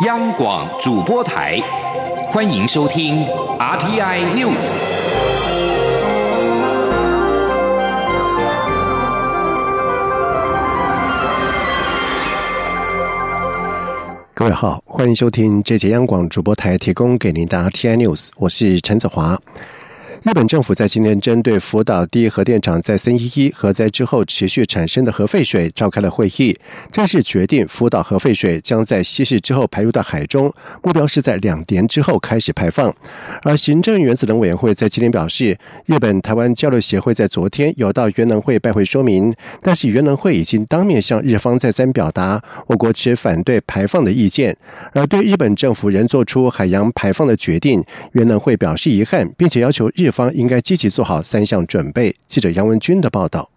央广主播台，欢迎收听 RTI News。各位好，欢迎收听这节央广主播台提供给您的 RTI News，我是陈子华。日本政府在今天针对福岛第一核电厂在森一一核灾之后持续产生的核废水召开了会议，正式决定福岛核废水将在稀释之后排入到海中，目标是在两年之后开始排放。而行政原子能委员会在今天表示，日本台湾交流协会在昨天有到原能会拜会说明，但是原能会已经当面向日方再三表达我国持反对排放的意见，而对日本政府仍做出海洋排放的决定，原能会表示遗憾，并且要求日。方应该积极做好三项准备。记者杨文军的报道。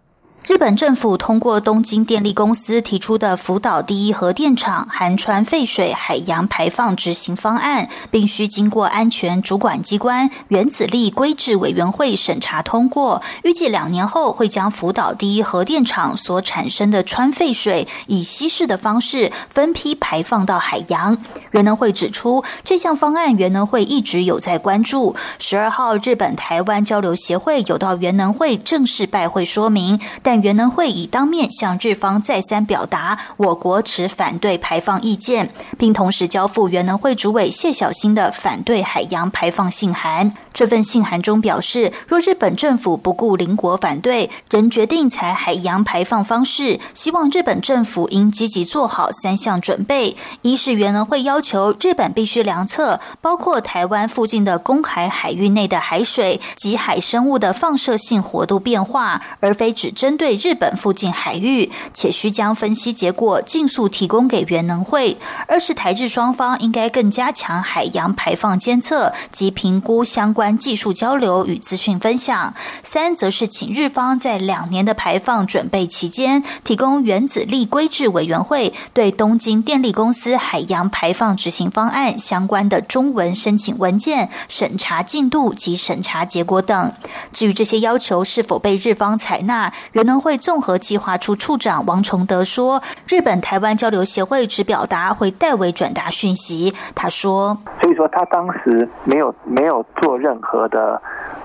日本政府通过东京电力公司提出的福岛第一核电厂含川废水海洋排放执行方案，并需经过安全主管机关原子力规制委员会审查通过。预计两年后会将福岛第一核电厂所产生的川废水以稀释的方式分批排放到海洋。原能会指出，这项方案原能会一直有在关注。十二号，日本台湾交流协会有到原能会正式拜会说明，但。原能会已当面向日方再三表达我国持反对排放意见，并同时交付原能会主委谢小新的反对海洋排放信函。这份信函中表示，若日本政府不顾邻国反对，仍决定采海洋排放方式，希望日本政府应积极做好三项准备：一是原能会要求日本必须量测包括台湾附近的公海海域内的海水及海生物的放射性活度变化，而非只针对对日本附近海域，且需将分析结果尽速提供给原能会；二是台日双方应该更加强海洋排放监测及评估相关。技术交流与资讯分享。三则是请日方在两年的排放准备期间，提供原子力规制委员会对东京电力公司海洋排放执行方案相关的中文申请文件审查进度及审查结果等。至于这些要求是否被日方采纳，原能会综合计划处处长王崇德说：“日本台湾交流协会只表达会代为转达讯息。”他说：“所以说他当时没有没有做任。”何的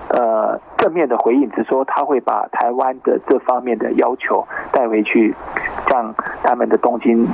呃正面的回应，只说他会把台湾的这方面的要求带回去，向他们的东京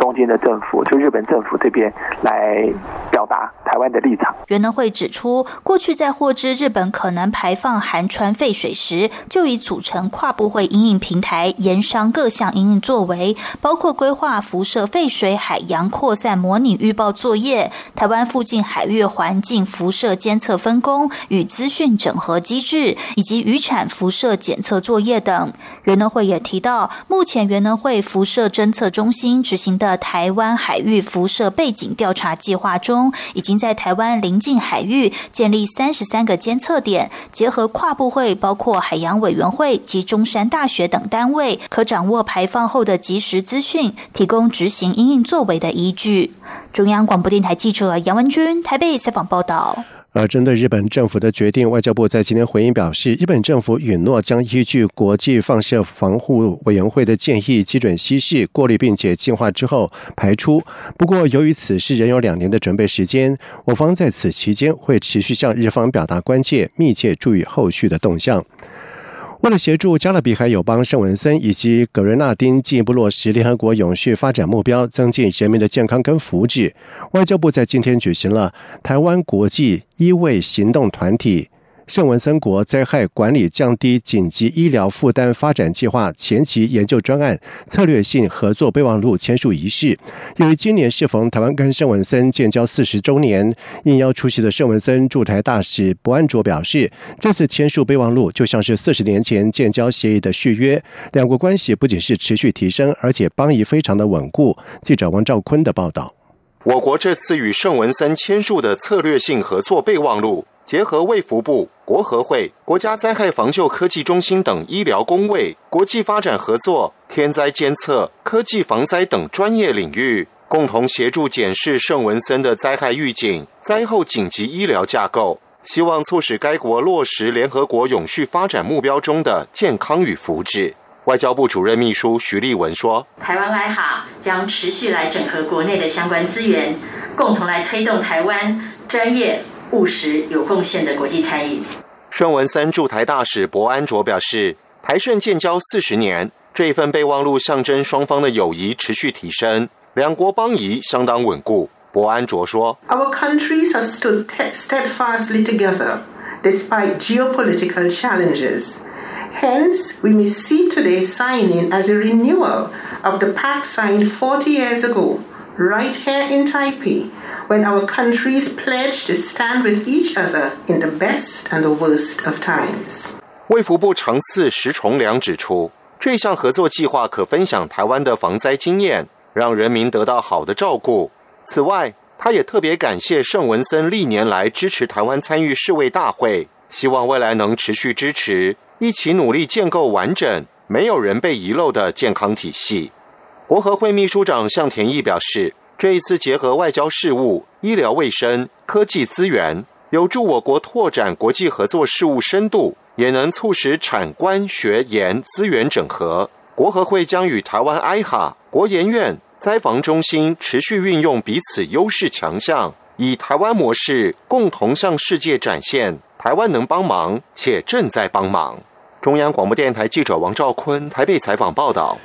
东京的政府，就日本政府这边来表达台湾的立场。原能会指出，过去在获知日本可能排放含川废水时，就已组成跨部会阴影平台，研商各项阴影作为，包括规划辐射废水海洋扩散模拟预报作业、台湾附近海域环境辐射监测分工。与资讯整合机制以及渔产辐射检测作业等，原能会也提到，目前原能会辐射侦测中心执行的台湾海域辐射背景调查计划中，已经在台湾临近海域建立三十三个监测点，结合跨部会，包括海洋委员会及中山大学等单位，可掌握排放后的即时资讯，提供执行应应作为的依据。中央广播电台记者杨文君台北采访报道。而针对日本政府的决定，外交部在今天回应表示，日本政府允诺将依据国际放射防护委员会的建议，基准稀释、过滤并且净化之后排出。不过，由于此事仍有两年的准备时间，我方在此期间会持续向日方表达关切，密切注意后续的动向。为了协助加勒比海友邦圣文森以及格瑞纳丁进一步落实联合国永续发展目标，增进人民的健康跟福祉，外交部在今天举行了台湾国际医卫行动团体。圣文森国灾害管理降低紧急医疗负担发展计划前期研究专案策略性合作备忘录签署仪式。由于今年适逢台湾跟圣文森建交四十周年，应邀出席的圣文森驻台大使博安卓表示，这次签署备忘录就像是四十年前建交协议的续约，两国关系不仅是持续提升，而且邦谊非常的稳固。记者王兆坤的报道。我国这次与圣文森签署的策略性合作备忘录。结合卫福部、国合会、国家灾害防救科技中心等医疗工位、国际发展合作、天灾监测、科技防灾等专业领域，共同协助检视圣文森的灾害预警、灾后紧急医疗架构，希望促使该国落实联合国永续发展目标中的健康与福祉。外交部主任秘书徐立文说：“台湾来哈将持续来整合国内的相关资源，共同来推动台湾专业、务实、有贡献的国际参与。”顺文森驻台大使博安卓表示：“台顺建交四十年，这一份备忘录象征双方的友谊持续提升，两国邦谊相当稳固。”博安卓说：“Our countries have stood steadfastly together despite geopolitical challenges.” Hence, we may see today's signing as a renewal of the pact signed 40 years ago, right here in Taipei, when our countries pledged to stand with each other in the best and the worst of times. 卫福部长次石崇良指出，这项合作计划可分享台湾的防灾经验，让人民得到好的照顾。此外，他也特别感谢圣文森历年来支持台湾参与世卫大会，希望未来能持续支持。一起努力建构完整、没有人被遗漏的健康体系。国合会秘书长向田义表示，这一次结合外交事务、医疗卫生、科技资源，有助我国拓展国际合作事务深度，也能促使产官学研资源整合。国合会将与台湾 IHA、国研院、灾防中心持续运用彼此优势强项，以台湾模式共同向世界展现台湾能帮忙，且正在帮忙。中央广播电台记者王兆坤台北采访报道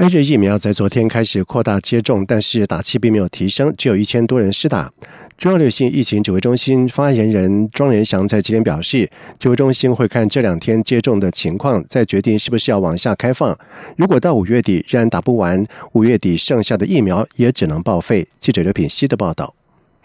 ：A 瑞疫苗在昨天开始扩大接种，但是打气并没有提升，只有一千多人施打。中央流行疫情指挥中心发言人庄仁祥在今天表示，指挥中心会看这两天接种的情况，再决定是不是要往下开放。如果到五月底仍然打不完，五月底剩下的疫苗也只能报废。记者刘品希的报道。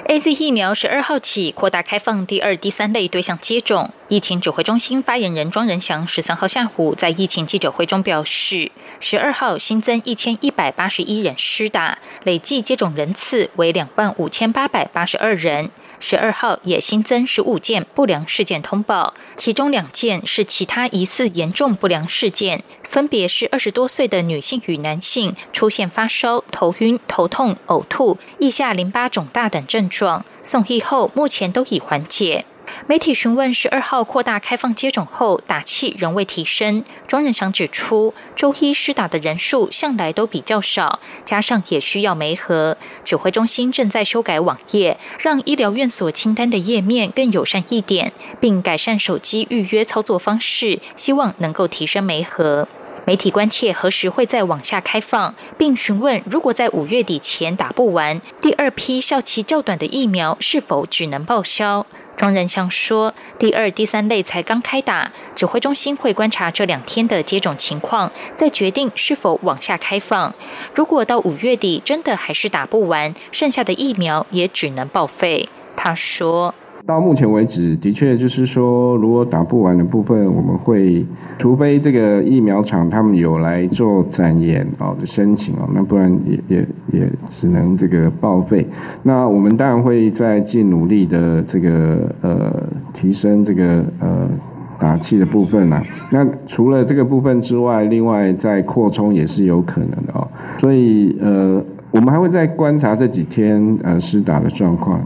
A Z 疫苗十二号起扩大开放第二、第三类对象接种。疫情指挥中心发言人庄仁祥十三号下午在疫情记者会中表示，十二号新增一千一百八十一人施打，累计接种人次为两万五千八百八十二人。十二号也新增十五件不良事件通报，其中两件是其他疑似严重不良事件，分别是二十多岁的女性与男性出现发烧、头晕、头痛、呕吐、腋下淋巴肿大等症状，送医后目前都已缓解。媒体询问十二号扩大开放接种后打气仍未提升，庄仁祥指出，周一施打的人数向来都比较少，加上也需要媒合，指挥中心正在修改网页，让医疗院所清单的页面更友善一点，并改善手机预约操作方式，希望能够提升媒合。媒体关切何时会再往下开放，并询问如果在五月底前打不完，第二批效期较短的疫苗是否只能报销。庄仁祥说：“第二、第三类才刚开打，指挥中心会观察这两天的接种情况，再决定是否往下开放。如果到五月底真的还是打不完，剩下的疫苗也只能报废。”他说。到目前为止，的确就是说，如果打不完的部分，我们会，除非这个疫苗厂他们有来做展延哦的申请哦，那不然也也也只能这个报废。那我们当然会在尽努力的这个呃提升这个呃打气的部分啦。那除了这个部分之外，另外再扩充也是有可能的哦。所以呃，我们还会再观察这几天呃施打的状况。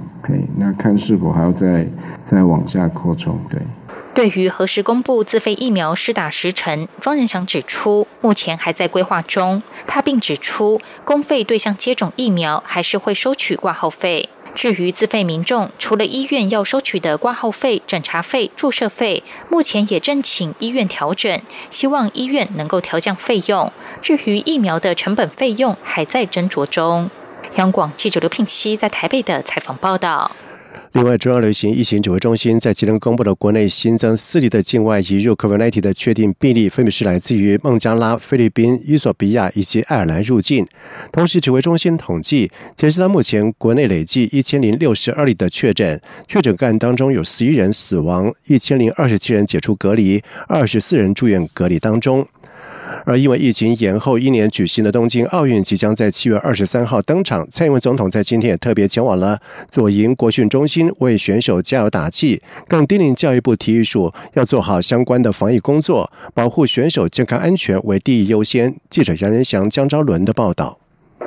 那看是否还要再再往下扩充？对。对于何时公布自费疫苗施打时程，庄仁祥指出，目前还在规划中。他并指出，公费对象接种疫苗还是会收取挂号费。至于自费民众，除了医院要收取的挂号费、诊查费、注射费，目前也正请医院调整，希望医院能够调降费用。至于疫苗的成本费用，还在斟酌中。央广记者刘聘熙在台北的采访报道。另外，中央流行疫情指挥中心在今天公布了国内新增四例的境外移入 COVID-19 的确定病例，分别是来自于孟加拉、菲律宾、伊索比亚以及爱尔兰入境。同时，指挥中心统计，截止到目前，国内累计一千零六十二例的确诊，确诊个案当中有十一人死亡，一千零二十七人解除隔离，二十四人住院隔离当中。而因为疫情延后一年举行的东京奥运即将在七月二十三号登场，蔡英文总统在今天也特别前往了左营国训中心为选手加油打气，更叮咛教育部体育署要做好相关的防疫工作，保护选手健康安全为第一优先。记者杨仁祥、江昭伦的报道。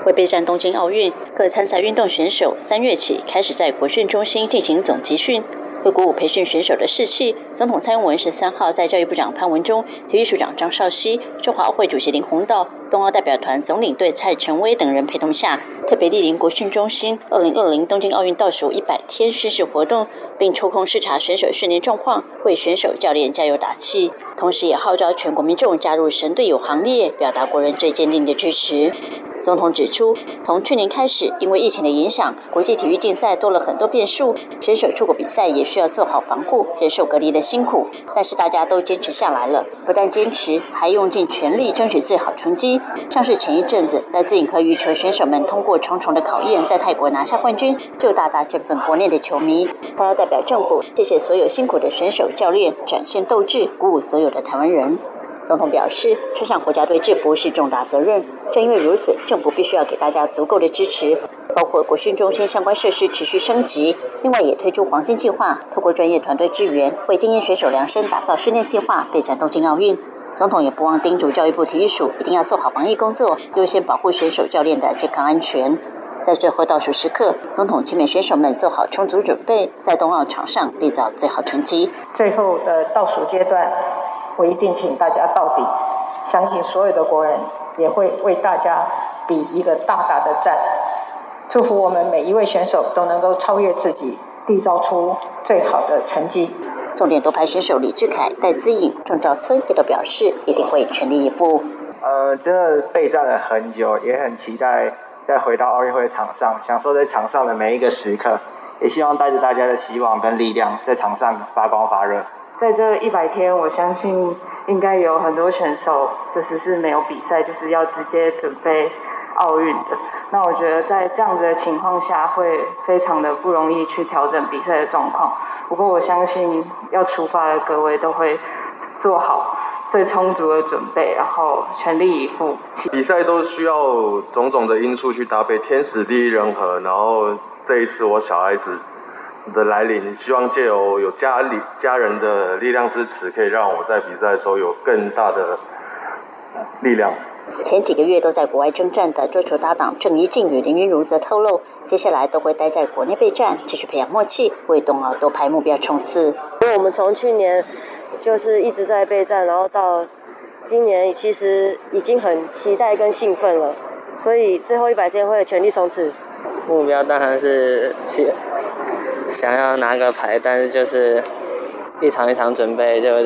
为备战东京奥运，各参赛运动选手三月起开始在国训中心进行总集训。会鼓舞培训选手的士气。总统蔡英文十三号在教育部长潘文忠、体育署长张少熙、中华奥会主席林鸿道、冬奥代表团总领队蔡成威等人陪同下，特别莅临国训中心二零二零东京奥运倒数一百天宣誓活动，并抽空视察选手训练状况，为选手教练加油打气。同时，也号召全国民众加入神队友行列，表达国人最坚定的支持。总统指出，从去年开始，因为疫情的影响，国际体育竞赛多了很多变数，选手出国比赛也需要做好防护，忍受隔离的辛苦。但是大家都坚持下来了，不但坚持，还用尽全力争取最好成绩。像是前一阵子，来自影科羽球选手们通过重重的考验，在泰国拿下冠军，就大大振奋国内的球迷。他要代表政府，谢谢所有辛苦的选手、教练，展现斗志，鼓舞所有的台湾人。总统表示，穿上国家队制服是重大责任。正因为如此，政府必须要给大家足够的支持，包括国训中心相关设施持续升级。另外，也推出黄金计划，透过专业团队支援，为精英选手量身打造训练计划，备战东京奥运。总统也不忘叮嘱教育部体育署，一定要做好防疫工作，优先保护选手教练的健康安全。在最后倒数时刻，总统期勉选手们做好充足准备，在冬奥场上缔造最好成绩。最后的倒数阶段。我一定挺大家到底，相信所有的国人也会为大家比一个大大的赞。祝福我们每一位选手都能够超越自己，缔造出最好的成绩。重点夺牌选手李志凯、戴资颖、郑兆春也都表示一定会全力以赴。呃，真的备战了很久，也很期待再回到奥运会场上，享受在场上的每一个时刻。也希望带着大家的希望跟力量，在场上发光发热。在这一百天，我相信应该有很多选手，就是是没有比赛，就是要直接准备奥运的。那我觉得在这样子的情况下，会非常的不容易去调整比赛的状况。不过我相信要出发的各位都会做好最充足的准备，然后全力以赴。比赛都需要种种的因素去搭配，天时地利人和。然后这一次我小孩子。的来临，希望借由有家里家人的力量支持，可以让我在比赛的时候有更大的力量。前几个月都在国外征战的桌球搭档郑怡静与林云如则透露，接下来都会待在国内备战，继续培养默契，为冬奥夺牌目标冲刺。因为我们从去年就是一直在备战，然后到今年其实已经很期待跟兴奋了，所以最后一百天会全力冲刺。目标当然是去。想要拿个牌，但是就是一场一场准备，就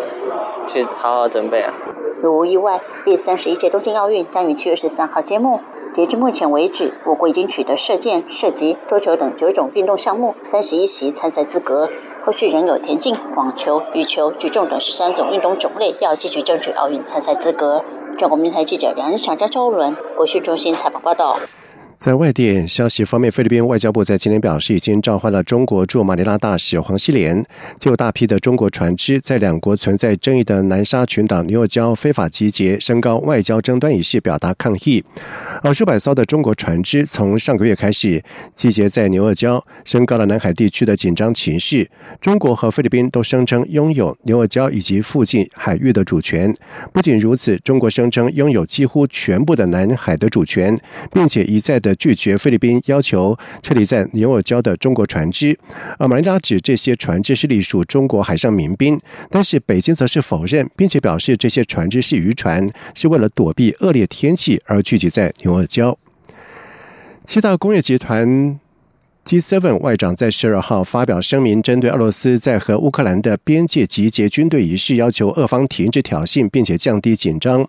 去好好准备啊。如无意外，第三十一届东京奥运将于七月十三号揭幕。截至目前为止，我国已经取得射箭、射击、桌球等九种运动项目三十一席参赛资格，后续仍有田径、网球、羽球、举重等十三种运动种类要继续争取奥运参赛资格。中国民台记者梁日祥、张周伦，国讯中心采访报道。在外电消息方面，菲律宾外交部在今天表示，已经召唤了中国驻马尼拉大使黄希莲，就大批的中国船只在两国存在争议的南沙群岛牛角礁非法集结，升高外交争端一事表达抗议。而数百艘的中国船只从上个月开始集结在牛角礁，升高了南海地区的紧张情势。中国和菲律宾都声称拥有牛角礁以及附近海域的主权。不仅如此，中国声称拥有几乎全部的南海的主权，并且一再。的拒绝菲律宾要求撤离在尼尔礁的中国船只，而马尼拉指这些船只是隶属中国海上民兵，但是北京则是否认，并且表示这些船只是渔船，是为了躲避恶劣天气而聚集在纽尔礁。七大工业集团 G7 外长在十二号发表声明，针对俄罗斯在和乌克兰的边界集结军队一事，要求俄方停止挑衅，并且降低紧张。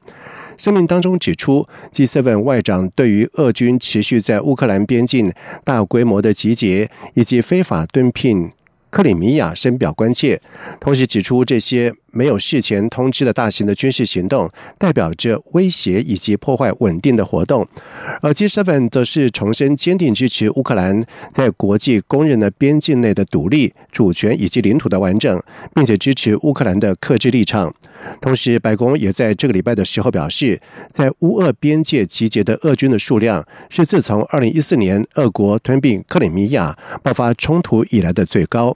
声明当中指出，G7 外长对于俄军持续在乌克兰边境大规模的集结以及非法蹲聘克里米亚深表关切，同时指出这些。没有事前通知的大型的军事行动，代表着威胁以及破坏稳定的活动。而 G7 则是重申坚定支持乌克兰在国际公认的边境内的独立、主权以及领土的完整，并且支持乌克兰的克制立场。同时，白宫也在这个礼拜的时候表示，在乌俄边界集结的俄军的数量是自从2014年俄国吞并克里米亚爆发冲突以来的最高。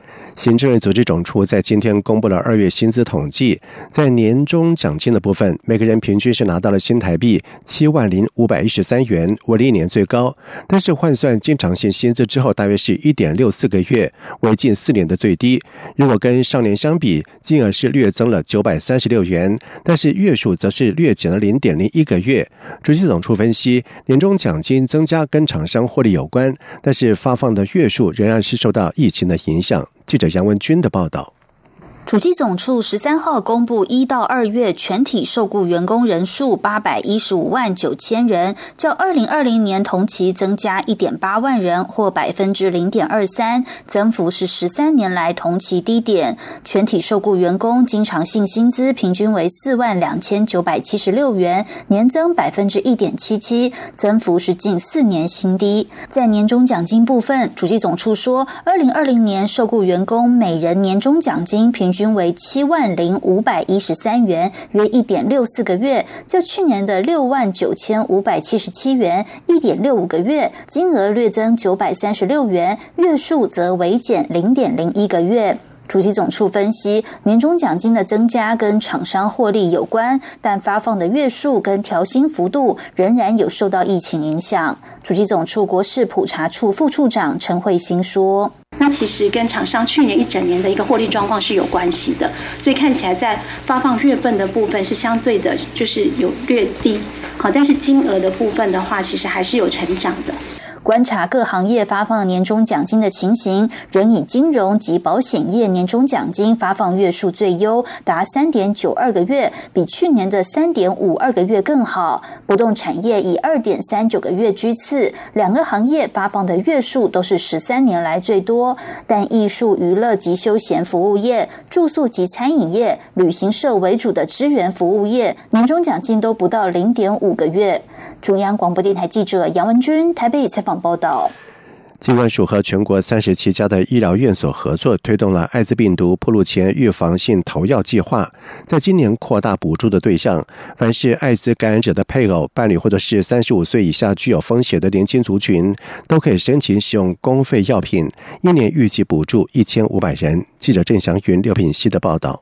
行政院组织总处在今天公布了二月薪资统计，在年终奖金的部分，每个人平均是拿到了新台币七万零五百一十三元，为历年最高。但是换算经常性薪资之后，大约是一点六四个月，为近四年的最低。如果跟上年相比，金额是略增了九百三十六元，但是月数则是略减了零点零一个月。主席总处分析，年终奖金增加跟厂商获利有关，但是发放的月数仍然是受到疫情的影响。记者杨文军的报道。主机总处十三号公布，一到二月全体受雇员工人数八百一十五万九千人，较二零二零年同期增加一点八万人，或百分之零点二三，增幅是十三年来同期低点。全体受雇员工经常性薪资平均为四万两千九百七十六元，年增百分之一点七七，增幅是近四年新低。在年终奖金部分，主机总处说，二零二零年受雇员工每人年终奖金平均。为七万零五百一十三元，约一点六四个月，较去年的六万九千五百七十七元，一点六五个月，金额略增九百三十六元，月数则微减零点零一个月。主席总处分析，年终奖金的增加跟厂商获利有关，但发放的月数跟调薪幅度仍然有受到疫情影响。主席总处国事普查处副处长陈慧欣说。那其实跟厂商去年一整年的一个获利状况是有关系的，所以看起来在发放月份的部分是相对的，就是有略低，好，但是金额的部分的话，其实还是有成长的。观察各行业发放年终奖金的情形，仍以金融及保险业年终奖金发放月数最优，达三点九二个月，比去年的三点五二个月更好。不动产业以二点三九个月居次，两个行业发放的月数都是十三年来最多。但艺术、娱乐及休闲服务业、住宿及餐饮业、旅行社为主的支援服务业，年终奖金都不到零点五个月。中央广播电台记者杨文君台北采访。报道：机关署和全国三十七家的医疗院所合作，推动了艾滋病毒铺路前预防性投药计划。在今年扩大补助的对象，凡是艾滋感染者的配偶、伴侣，或者是三十五岁以下具有风险的年轻族群，都可以申请使用公费药品，一年预计补助一千五百人。记者郑祥云、六品熙的报道。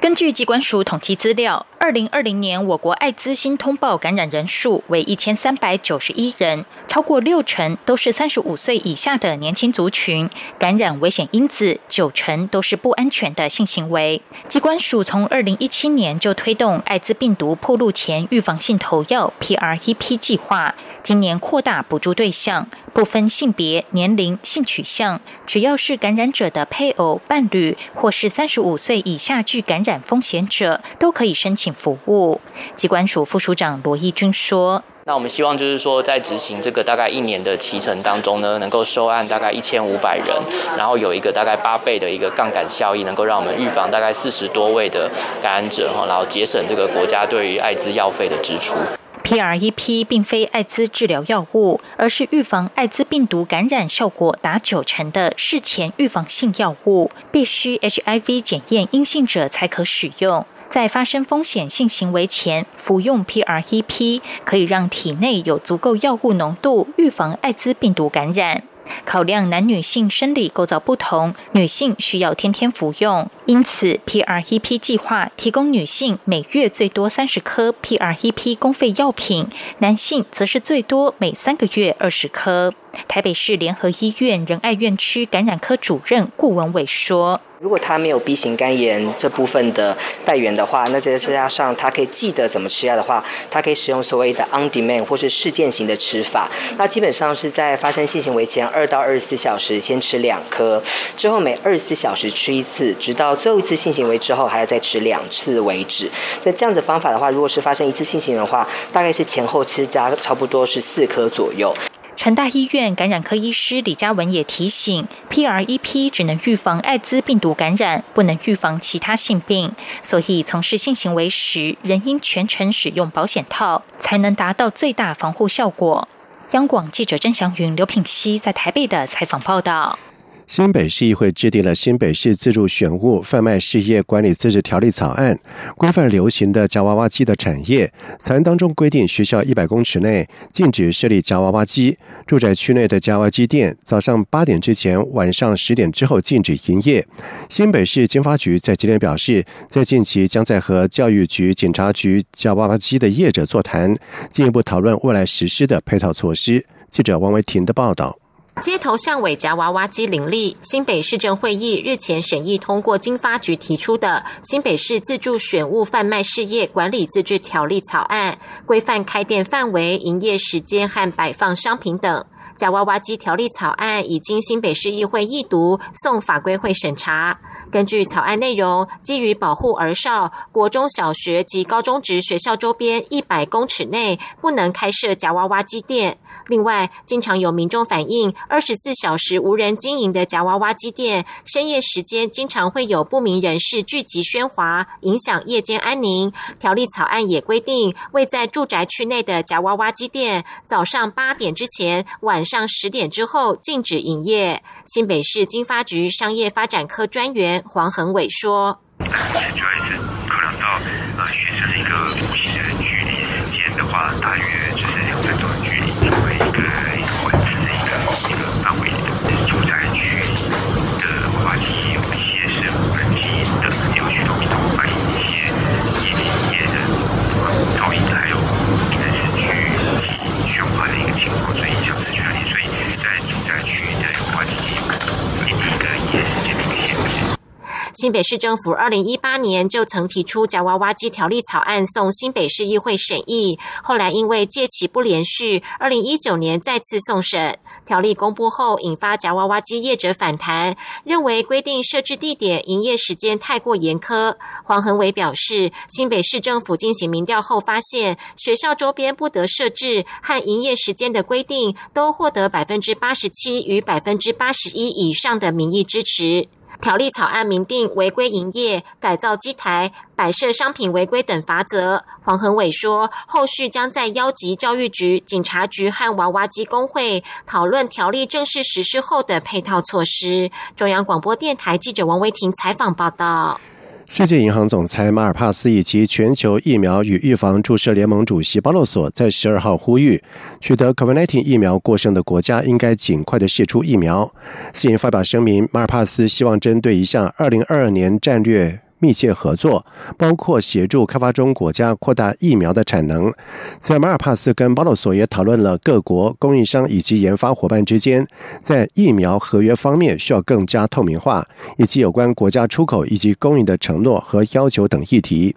根据机关署统计资料，二零二零年我国艾滋新通报感染人数为一千三百九十一人，超过六成都是三十五岁以下的年轻族群，感染危险因子九成都是不安全的性行为。机关署从二零一七年就推动艾滋病毒暴露前预防性投药 （PrEP） 计划，今年扩大补助对象。不分性别、年龄、性取向，只要是感染者的配偶、伴侣，或是三十五岁以下具感染染风险者，都可以申请服务。机关署副署长罗义军说：“那我们希望就是说，在执行这个大概一年的期程当中呢，能够收案大概一千五百人，然后有一个大概八倍的一个杠杆效益，能够让我们预防大概四十多位的感染者哈，然后节省这个国家对于艾滋药费的支出。” PrEP 并非艾滋治疗药物，而是预防艾滋病毒感染效果达九成的事前预防性药物，必须 HIV 检验阴性者才可使用。在发生风险性行为前服用 PrEP，可以让体内有足够药物浓度，预防艾滋病毒感染。考量男女性生理构造不同，女性需要天天服用，因此 PrEP 计划提供女性每月最多三十颗 PrEP 公费药品，男性则是最多每三个月二十颗。台北市联合医院仁爱院区感染科主任顾文伟说。如果他没有 B 型肝炎这部分的带源的话，那再加上他可以记得怎么吃药的话，他可以使用所谓的 on demand 或是事件型的吃法。那基本上是在发生性行为前二到二十四小时先吃两颗，之后每二十四小时吃一次，直到最后一次性行为之后还要再吃两次为止。那这样子方法的话，如果是发生一次性行为的话，大概是前后吃加差不多是四颗左右。成大医院感染科医师李嘉文也提醒，PrEP 只能预防艾滋病毒感染，不能预防其他性病，所以从事性行为时仍应全程使用保险套，才能达到最大防护效果。央广记者郑祥云、刘品熙在台北的采访报道。新北市议会制定了《新北市自助选物贩卖事业管理自治条例》草案，规范流行的夹娃娃机的产业。草案当中规定，学校一百公尺内禁止设立夹娃娃机；住宅区内的夹娃娃机店，早上八点之前、晚上十点之后禁止营业。新北市经发局在今天表示，在近期将在和教育局、警察局夹娃娃机的业者座谈，进一步讨论未来实施的配套措施。记者王维婷的报道。街头巷尾夹娃娃机林立，新北市政会议日前审议通过经发局提出的《新北市自助选物贩卖事业管理自治条例》草案，规范开店范围、营业时间和摆放商品等。夹娃娃机条例草案已经新北市议会议读，送法规会审查。根据草案内容，基于保护儿少，国中小学及高中职学校周边一百公尺内不能开设夹娃娃机店。另外，经常有民众反映，二十四小时无人经营的夹娃娃机店，深夜时间经常会有不明人士聚集喧哗，影响夜间安宁。条例草案也规定，未在住宅区内的夹娃娃机店，早上八点之前、晚上十点之后禁止营业。新北市经发局商业发展科专员。黄恒伟说：“新北市政府二零一八年就曾提出夹娃娃机条例草案送新北市议会审议，后来因为届期不连续，二零一九年再次送审。条例公布后，引发夹娃娃机业者反弹，认为规定设置地点、营业时间太过严苛。黄恒伟表示，新北市政府进行民调后发现，学校周边不得设置和营业时间的规定，都获得百分之八十七与百分之八十一以上的民意支持。条例草案明定违规营业、改造机台、摆设商品违规等罚则。黄恒伟说，后续将在邀集教育局、警察局和娃娃机工会讨论条例正式实施后的配套措施。中央广播电台记者王维婷采访报道。世界银行总裁马尔帕斯以及全球疫苗与预防注射联盟主席巴洛索在十二号呼吁，取得 COVID-19 疫苗过剩的国家应该尽快的释出疫苗。世银发表声明，马尔帕斯希望针对一项二零二二年战略。密切合作，包括协助开发中国家扩大疫苗的产能。在马尔帕斯跟巴洛索也讨论了各国供应商以及研发伙伴之间在疫苗合约方面需要更加透明化，以及有关国家出口以及供应的承诺和要求等议题。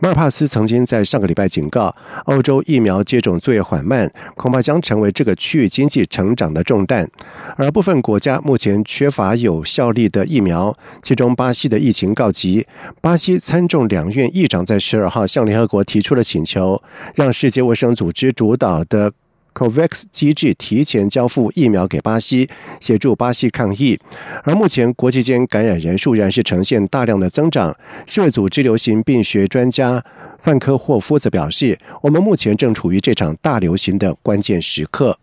马尔帕斯曾经在上个礼拜警告，欧洲疫苗接种作业缓慢，恐怕将成为这个区域经济成长的重担。而部分国家目前缺乏有效力的疫苗，其中巴西的疫情告急。巴西参众两院议长在十二号向联合国提出了请求，让世界卫生组织主导的 COVAX 机制提前交付疫苗给巴西，协助巴西抗疫。而目前国际间感染人数仍然是呈现大量的增长。世卫组织流行病学专家范科霍夫则表示，我们目前正处于这场大流行的关键时刻。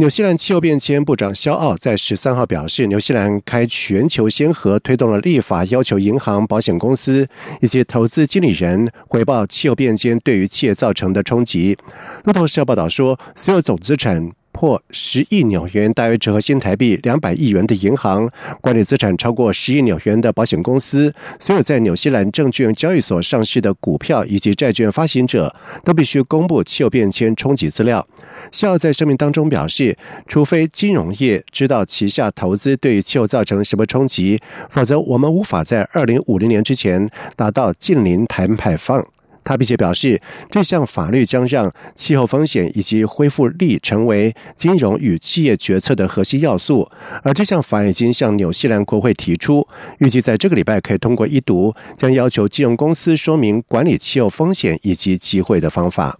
纽西兰气候变迁部长肖奥在十三号表示，纽西兰开全球先河，推动了立法，要求银行、保险公司以及投资经理人回报气候变迁对于企业造成的冲击。路透社报道说，所有总资产。破十亿纽元，大约折合新台币两百亿元的银行，管理资产超过十亿纽元的保险公司，所有在纽西兰证券交易所上市的股票以及债券发行者，都必须公布气候变迁冲击资料。肖在声明当中表示，除非金融业知道旗下投资对于气候造成什么冲击，否则我们无法在二零五零年之前达到近零碳排放。他并且表示，这项法律将让气候风险以及恢复力成为金融与企业决策的核心要素。而这项法案已经向纽西兰国会提出，预计在这个礼拜可以通过一读，将要求金融公司说明管理气候风险以及机会的方法。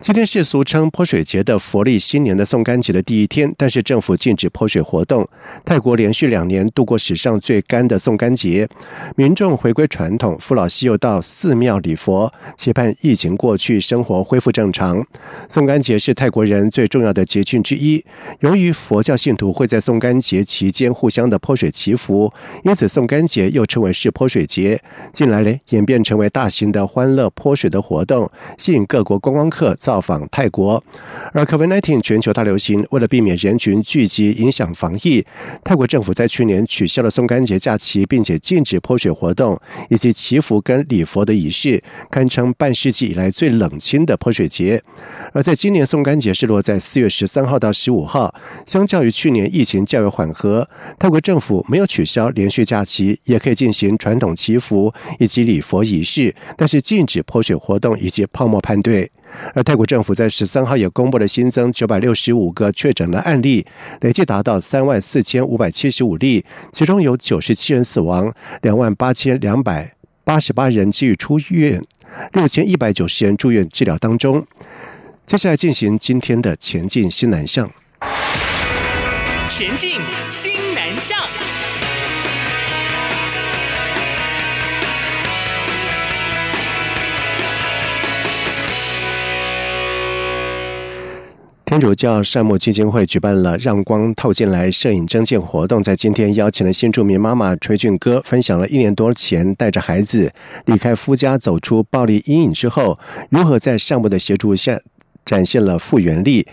今天是俗称泼水节的佛历新年的送干节的第一天，但是政府禁止泼水活动。泰国连续两年度过史上最干的送干节，民众回归传统，父老西幼到寺庙礼佛，期盼疫情过去，生活恢复正常。送干节是泰国人最重要的节庆之一。由于佛教信徒会在送干节期间互相的泼水祈福，因此送干节又称为是泼水节。近来呢，演变成为大型的欢乐泼水的活动，吸引各国观光客。造访泰国，而 COVID-19 全球大流行，为了避免人群聚集影响防疫，泰国政府在去年取消了松干节假期，并且禁止泼水活动以及祈福跟礼佛的仪式，堪称半世纪以来最冷清的泼水节。而在今年松干节是落在四月十三号到十五号，相较于去年疫情较为缓和，泰国政府没有取消连续假期，也可以进行传统祈福以及礼佛仪式，但是禁止泼水活动以及泡沫派对。而泰国政府在十三号也公布了新增九百六十五个确诊的案例，累计达到三万四千五百七十五例，其中有九十七人死亡，两万八千两百八十八人治愈出院，六千一百九十人住院治疗当中。接下来进行今天的前进新南向，前进新南向。天主教善牧基金会举办了“让光透进来”摄影征件活动，在今天邀请了新住民妈妈崔俊哥，分享了一年多前带着孩子离开夫家、走出暴力阴影之后，如何在善牧的协助下展现了复原力。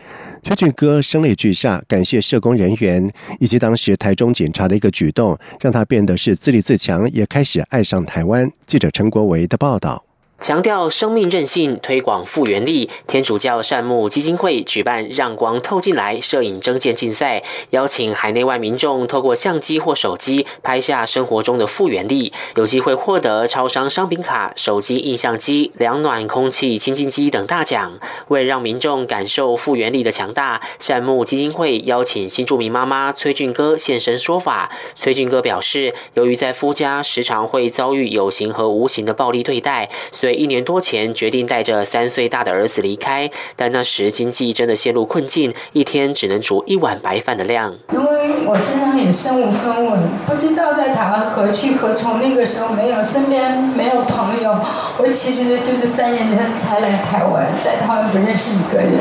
崔俊哥声泪俱下，感谢社工人员以及当时台中警察的一个举动，让他变得是自立自强，也开始爱上台湾。记者陈国维的报道。强调生命韧性，推广复原力。天主教善牧基金会举办“让光透进来”摄影征件竞赛，邀请海内外民众透过相机或手机拍下生活中的复原力，有机会获得超商商品卡、手机印象机、凉暖空气清净机等大奖。为了让民众感受复原力的强大，善牧基金会邀请新住民妈妈崔俊哥现身说法。崔俊哥表示，由于在夫家时常会遭遇有形和无形的暴力对待。所以一年多前决定带着三岁大的儿子离开，但那时经济真的陷入困境，一天只能煮一碗白饭的量。因为我身上也身无分文，不知道在台湾何去何从。那个时候没有身边没有朋友，我其实就是三年前才来台湾，在台湾不认识一个人。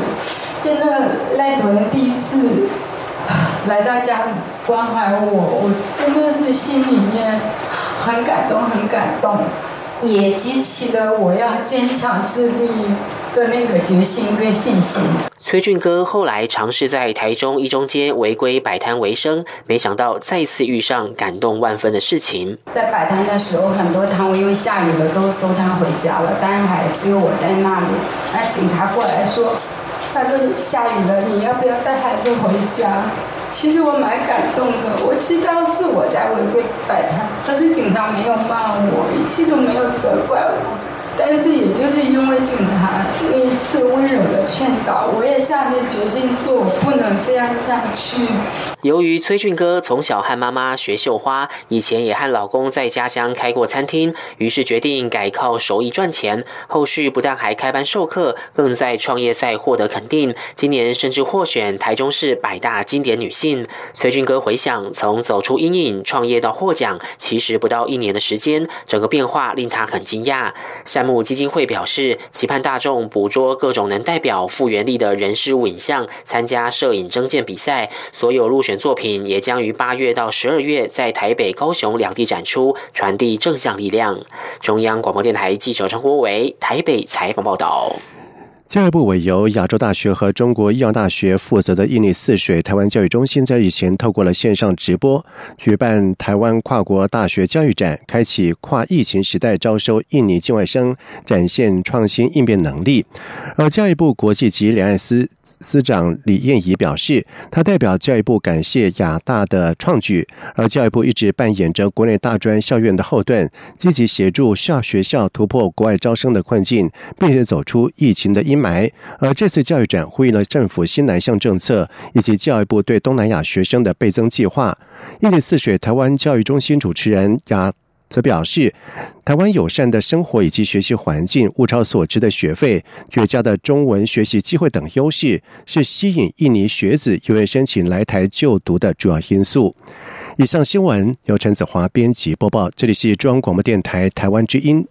真的赖主任第一次来到家里关怀我，我真的是心里面很感动，很感动。也激起了我要坚强自立的那个决心跟信心。崔俊哥后来尝试在台中一中街违规摆摊为生，没想到再次遇上感动万分的事情。在摆摊的时候，很多摊位因为下雨了都收摊回家了，但还只有我在那里。那警察过来说：“他说下雨了，你要不要带孩子回家？”其实我蛮感动的，我知道是我在违规摆摊，可是警察没有骂我，一句都没有责怪我。但是，也就是因为警察那一次温柔的劝导，我也下定决心说，我不能这样下去。由于崔俊哥从小和妈妈学绣花，以前也和老公在家乡开过餐厅，于是决定改靠手艺赚钱。后续不但还开班授课，更在创业赛获得肯定。今年甚至获选台中市百大经典女性。崔俊哥回想，从走出阴影、创业到获奖，其实不到一年的时间，整个变化令他很惊讶。下木基金会表示，期盼大众捕捉各种能代表复原力的人事物影像，参加摄影征件比赛。所有入选作品也将于八月到十二月在台北、高雄两地展出，传递正向力量。中央广播电台记者陈国维台北采访报道。教育部委由亚洲大学和中国医药大学负责的印尼泗水台湾教育中心，在日前透过了线上直播举办台湾跨国大学教育展，开启跨疫情时代招收印尼境外生，展现创新应变能力。而教育部国际及两岸司司长李燕仪表示，他代表教育部感谢亚大的创举，而教育部一直扮演着国内大专校院的后盾，积极协助校学校突破国外招生的困境，并且走出疫情的阴。阴霾，而这次教育展呼应了政府新南向政策以及教育部对东南亚学生的倍增计划。印尼泗水台湾教育中心主持人亚则表示，台湾友善的生活以及学习环境、物超所值的学费、绝佳的中文学习机会等优势，是吸引印尼学子踊跃申请来台就读的主要因素。以上新闻由陈子华编辑播报，这里是中央广播电台台湾之音。